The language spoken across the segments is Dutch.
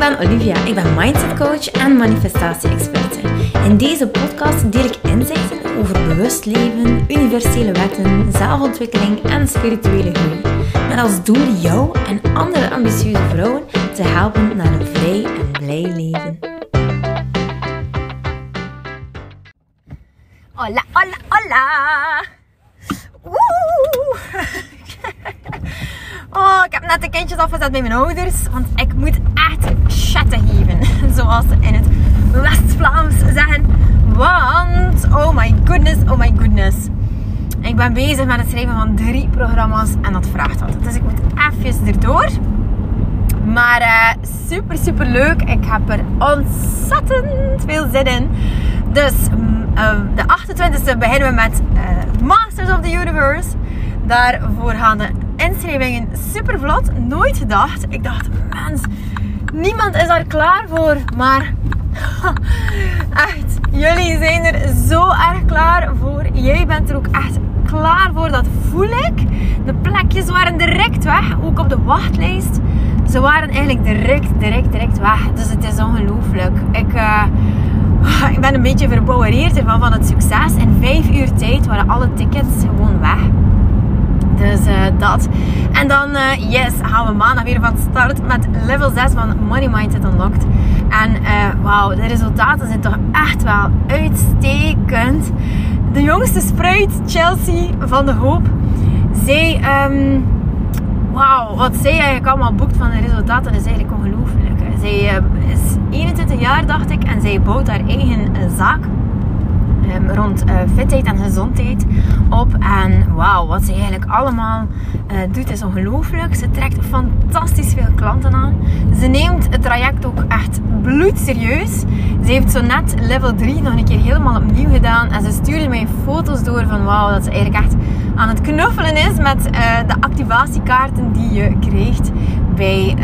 ben Olivia. Ik ben mindset coach en manifestatie-experte. In deze podcast deel ik inzichten over bewust leven, universele wetten, zelfontwikkeling en spirituele groei. Met als doel jou en andere ambitieuze vrouwen te helpen naar een vrij en blij leven. Hola, hola, hola! Oh, ik heb net de kindjes afgezet bij mijn ouders. Want ik moet echt chatten geven. Zoals ze in het West-Vlaams zeggen. Want, oh my goodness, oh my goodness. Ik ben bezig met het schrijven van drie programma's en dat vraagt wat. Dus ik moet even erdoor. Maar uh, super, super leuk. Ik heb er ontzettend veel zin in. Dus uh, de 28e beginnen we met uh, Masters of the Universe. Daarvoor gaan de inschrijvingen super vlot. Nooit gedacht. Ik dacht, mens, niemand is daar klaar voor. Maar echt, jullie zijn er zo erg klaar voor. Jij bent er ook echt klaar voor. Dat voel ik. De plekjes waren direct weg. Ook op de wachtlijst. Ze waren eigenlijk direct, direct, direct weg. Dus het is ongelooflijk. Ik... Uh, ik ben een beetje verbouwereerd ervan van het succes. In vijf uur tijd waren alle tickets gewoon weg. Dus uh, dat. En dan, uh, yes, gaan we maandag weer van start met level 6 van Money Mindset Unlocked. En uh, wauw, de resultaten zijn toch echt wel uitstekend. De jongste spruit, Chelsea van de Hoop, zij, um, wauw, wat zij eigenlijk allemaal boekt van de resultaten is eigenlijk ongelooflijk. Zij is 21 jaar, dacht ik, en zij bouwt haar eigen zaak rond uh, fitheid en gezondheid op. En wauw, wat ze eigenlijk allemaal uh, doet is ongelooflijk. Ze trekt fantastisch veel klanten aan. Ze neemt het traject ook echt bloedserieus. Ze heeft zo net level 3 nog een keer helemaal opnieuw gedaan. En ze stuurde mij foto's door van wauw, dat ze eigenlijk echt aan het knuffelen is met uh, de activatiekaarten die je krijgt bij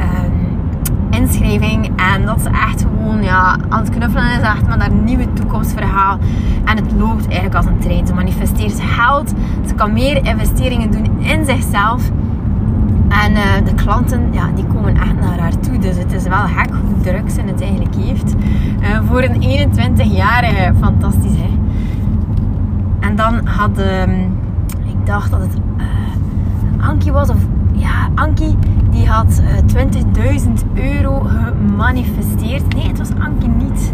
inschrijving. En dat ze echt gewoon ja, aan het knuffelen is echt met haar nieuwe toekomstverhaal. En het loopt eigenlijk als een trein. Ze manifesteert geld. Ze kan meer investeringen doen in zichzelf. En uh, de klanten, ja, die komen echt naar haar toe. Dus het is wel gek hoe druk ze het eigenlijk heeft. Uh, voor een 21-jarige, fantastisch hè. En dan had, uh, ik dacht dat het uh, Ankie was, of ja, Ankie die had 20.000 euro gemanifesteerd. Nee, het was Ankie niet.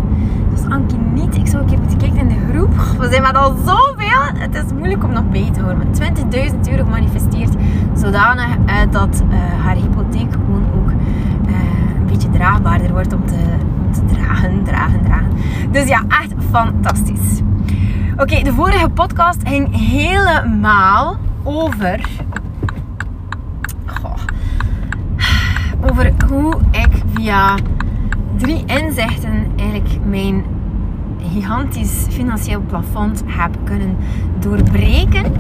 Het was Ankie niet. Ik zou een keer moeten kijken in de groep. We zijn met al zoveel. Het is moeilijk om nog bij te horen. 20.000 euro gemanifesteerd. Zodanig uh, dat uh, haar hypotheek gewoon ook uh, een beetje draagbaarder wordt om te, dragen, dragen, dragen. Dus ja, echt fantastisch. Oké, de vorige podcast ging helemaal over over hoe ik via drie inzichten eigenlijk mijn gigantisch financieel plafond heb kunnen doorbreken.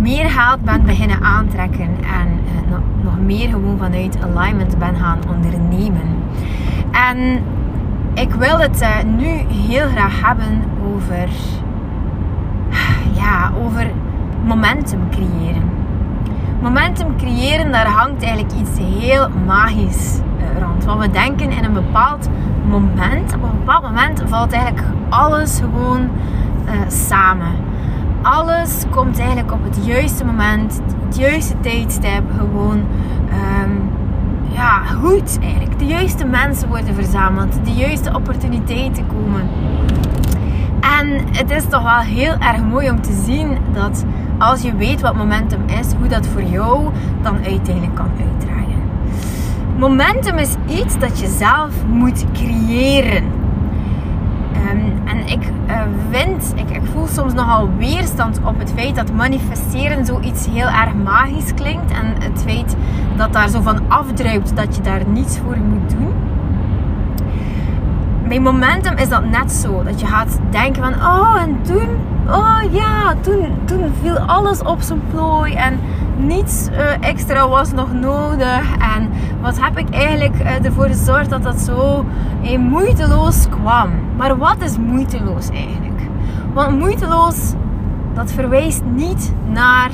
Meer geld ben beginnen aantrekken en uh, nog, meer gewoon vanuit alignment ben gaan ondernemen. En ik wil het uh, nu heel graag hebben over, ja, over momentum creëren momentum creëren, daar hangt eigenlijk iets heel magisch eh, rond. Want we denken in een bepaald moment, op een bepaald moment valt eigenlijk alles gewoon uh, samen. Alles komt eigenlijk op het juiste moment, het juiste tijdstip, gewoon um, ja, goed eigenlijk. De juiste mensen worden verzameld, de juiste opportuniteiten komen. En het is toch wel heel erg mooi om te zien dat als je weet wat momentum is, hoe dat voor jou dan uiteindelijk kan uitdragen. Momentum is iets dat je zelf moet creëren. Um, en ik uh, vind, ik, ik, voel soms nogal weerstand op het feit dat manifesteren zoiets heel erg magisch klinkt. En het feit dat daar zo van afdruipt dat je daar niets voor moet doen bij momentum is dat net zo. Dat je gaat denken van, oh en toen, oh ja, toen, toen viel alles op zijn plooi en niets uh, extra was nog nodig. En wat heb ik eigenlijk uh, ervoor gezorgd dat dat zo uh, moeiteloos kwam. Maar wat is moeiteloos eigenlijk? Want moeiteloos, dat verwijst niet naar,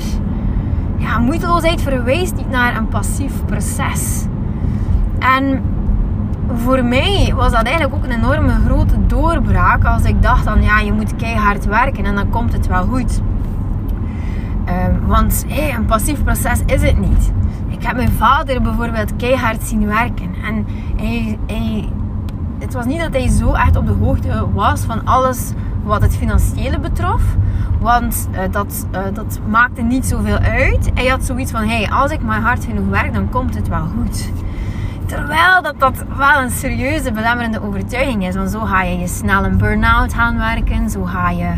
ja, moeiteloosheid verwijst niet naar een passief proces. En voor mij was dat eigenlijk ook een enorme grote doorbraak. Als ik dacht dan, ja, je moet keihard werken en dan komt het wel goed. Ehm, want een passief proces is het niet. Ik heb mijn vader bijvoorbeeld keihard zien werken. En hij, hij, het was niet dat hij zo echt op de hoogte was van alles wat het financiële betrof. Want uh, dat, uh, dat maakte niet zoveel uit. Hij had zoiets van, hey, als ik maar hard genoeg werk, dan komt het wel goed. Terwijl dat, dat wel een serieuze belemmerende overtuiging is. Want zo ga je je snel een burn-out gaan werken. Zo ga je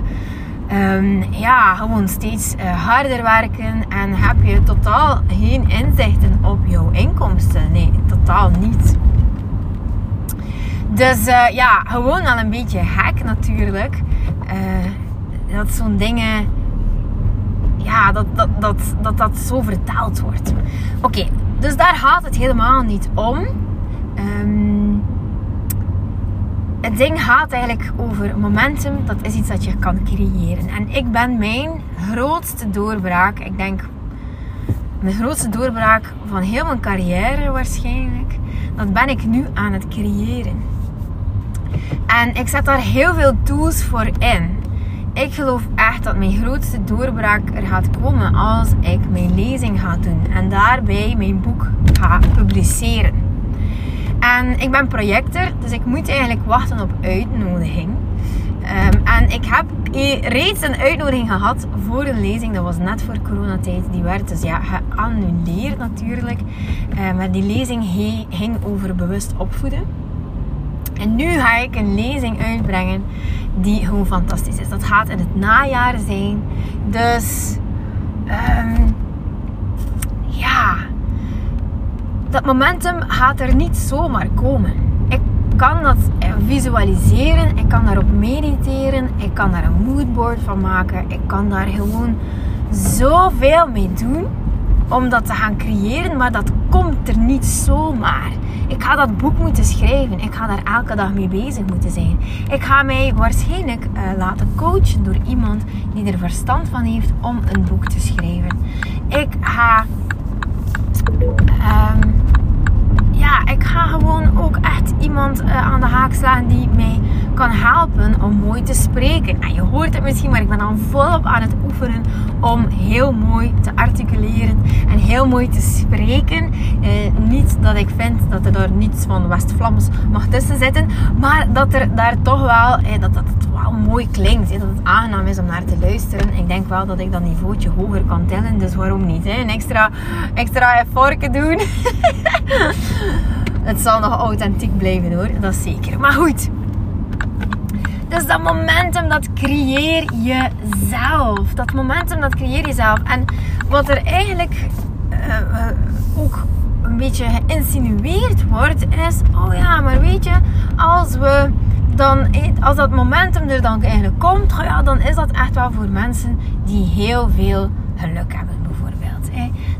um, ja, gewoon steeds uh, harder werken. En heb je totaal geen inzichten op jouw inkomsten. Nee, totaal niet. Dus uh, ja, gewoon wel een beetje hack natuurlijk. Uh, dat zo'n dingen... Ja, dat dat, dat, dat, dat zo vertaald wordt. Oké, dus daar gaat het helemaal niet om. Um, het ding gaat eigenlijk over momentum. Dat is iets dat je kan creëren. En ik ben mijn grootste doorbraak. Ik denk mijn grootste doorbraak van heel mijn carrière waarschijnlijk. Dat ben ik nu aan het creëren. En ik zet daar heel veel tools voor in. Ik geloof echt dat mijn grootste doorbraak er gaat komen als ik mijn lezing ga doen. En daarbij mijn boek ga publiceren. En ik ben projector, dus ik moet eigenlijk wachten op uitnodiging. Um, en ik heb reeds een uitnodiging gehad voor een lezing. Dat was net voor coronatijd. Die werd dus ja, geannuleerd natuurlijk. Uh, maar die lezing ging over bewust opvoeden. En nu ga ik een lezing uitbrengen die gewoon fantastisch is. Dat gaat in het najaar zijn. Dus um, ja, dat momentum gaat er niet zomaar komen. Ik kan dat visualiseren, ik kan daarop mediteren, ik kan daar een moodboard van maken, ik kan daar gewoon zoveel mee doen om dat te gaan creëren, maar dat komt er niet zomaar. Ik ga dat boek moeten schrijven. Ik ga daar elke dag mee bezig moeten zijn. Ik ga mij waarschijnlijk uh, laten coachen door iemand die er verstand van heeft om een boek te schrijven. Ik ga. Um, ja, ik ga gewoon ook echt iemand uh, aan de haak slaan die mij kan helpen om mooi te spreken. En je hoort het misschien, maar ik ben al volop aan het oefenen om heel mooi te articuleren en heel mooi te spreken. Eh, niet dat ik vind dat er daar niets van West-Vlaams mag tussen zitten, maar dat er daar toch wel, eh, dat, dat het wel mooi klinkt. Eh, dat het aangenaam is om naar te luisteren. Ik denk wel dat ik dat niveautje hoger kan tellen, dus waarom niet? Een extra, extra effortje doen. het zal nog authentiek blijven hoor, dat is zeker. Maar goed. Dus dat momentum, dat creëer je zelf. Dat momentum, dat creëer je zelf. En wat er eigenlijk uh, ook een beetje geïnsinueerd wordt, is: oh ja, maar weet je, als we dan, als dat momentum er dan eigenlijk komt, ja, dan is dat echt wel voor mensen die heel veel geluk hebben, bijvoorbeeld.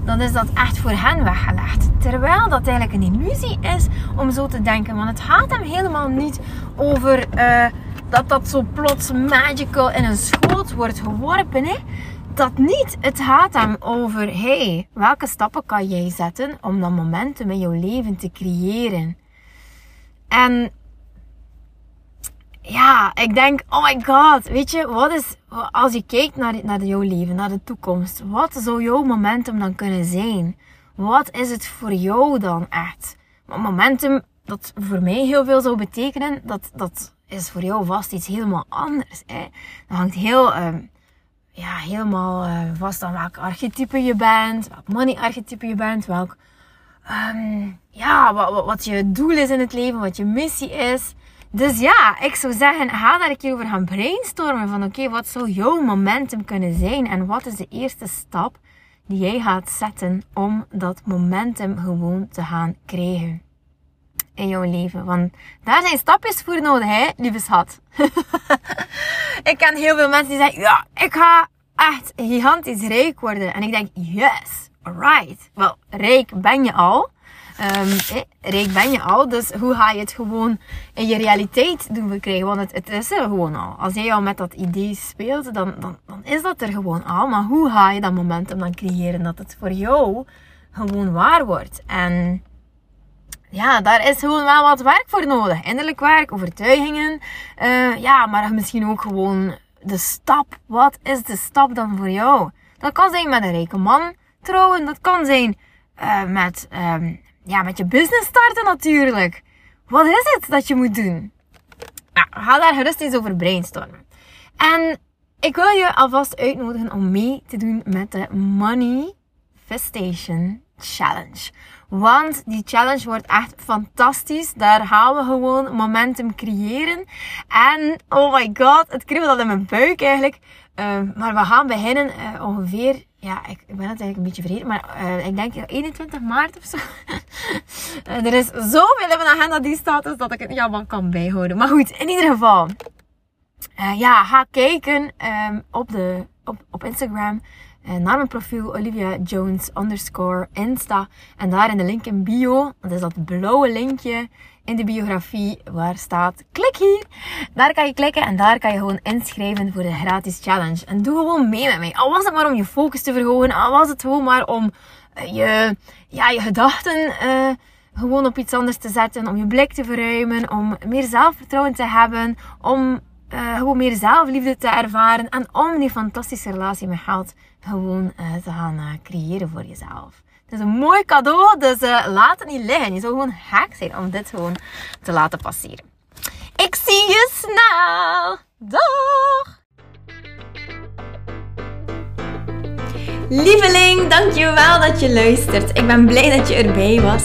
Dan is dat echt voor hen weggelegd. Terwijl dat eigenlijk een illusie is om zo te denken. Want het gaat hem helemaal niet over. Uh, dat dat zo plots magical in een schoot wordt geworpen. Hè? Dat niet. Het gaat hem over, hey, welke stappen kan jij zetten om dat momentum in jouw leven te creëren? En ja, ik denk, oh my god, weet je, wat is, als je kijkt naar, naar jouw leven, naar de toekomst, wat zou jouw momentum dan kunnen zijn? Wat is het voor jou dan echt? Momentum, dat voor mij heel veel zou betekenen, dat, dat is voor jou vast iets helemaal anders. Hè? Dat hangt heel, uh, ja, helemaal uh, vast aan welk archetype je bent, welk money-archetype je bent, welk, um, ja, wat, wat, je doel is in het leven, wat je missie is. Dus ja, ik zou zeggen, ga daar een keer over gaan brainstormen van oké, wat zou jouw momentum kunnen zijn en wat is de eerste stap die jij gaat zetten om dat momentum gewoon te gaan krijgen in jouw leven. Want daar zijn stapjes voor nodig, hè, lieve schat. ik ken heel veel mensen die zeggen, ja, ik ga echt gigantisch rijk worden. En ik denk, yes, alright. Wel, rijk ben je al. Um, rijk ben je al, dus hoe ga je het gewoon in je realiteit doen verkrijgen? Want het, het is er gewoon al. Als jij al met dat idee speelt, dan, dan, dan is dat er gewoon al. Maar hoe ga je dat momentum dan creëren dat het voor jou gewoon waar wordt? En ja, daar is gewoon wel wat werk voor nodig. Innerlijk werk, overtuigingen. Uh, ja, maar misschien ook gewoon de stap. Wat is de stap dan voor jou? Dat kan zijn met een rijke man trouwen. Dat kan zijn uh, met, um, ja, met je business starten natuurlijk. Wat is het dat je moet doen? Nou, ga daar gerust eens over brainstormen. En ik wil je alvast uitnodigen om mee te doen met de Manifestation Challenge. Want die challenge wordt echt fantastisch. Daar gaan we gewoon momentum creëren. En oh my god, het kriebelt al in mijn buik eigenlijk. Uh, maar we gaan beginnen uh, ongeveer. Ja, ik, ben het eigenlijk een beetje vergeten. Maar uh, ik denk 21 maart of zo. er is zoveel in mijn agenda die staat. Dus dat ik het niet allemaal kan bijhouden. Maar goed, in ieder geval. ja, ga kijken um, op, de, op, op Instagram. Uh, naar mijn profiel Olivia Jones underscore Insta. En daar in de link in bio, dat is dat blauwe linkje in de biografie waar staat klik hier. Daar kan je klikken en daar kan je gewoon inschrijven voor de gratis challenge. En doe gewoon mee met mij. Al was het maar om je focus te verhogen, al was het gewoon maar om uh, je, ja, je gedachten uh, gewoon op iets anders te zetten, om je blik te verruimen, om meer zelfvertrouwen te hebben, om uh, gewoon meer zelfliefde te ervaren en om die fantastische relatie met geld gewoon uh, te gaan uh, creëren voor jezelf. Het is een mooi cadeau, dus laat het niet liggen. Je zou gewoon haak zijn om dit gewoon te laten passeren. Ik zie je snel! Dag! Lieveling, dankjewel dat je luistert. Ik ben blij dat je erbij was.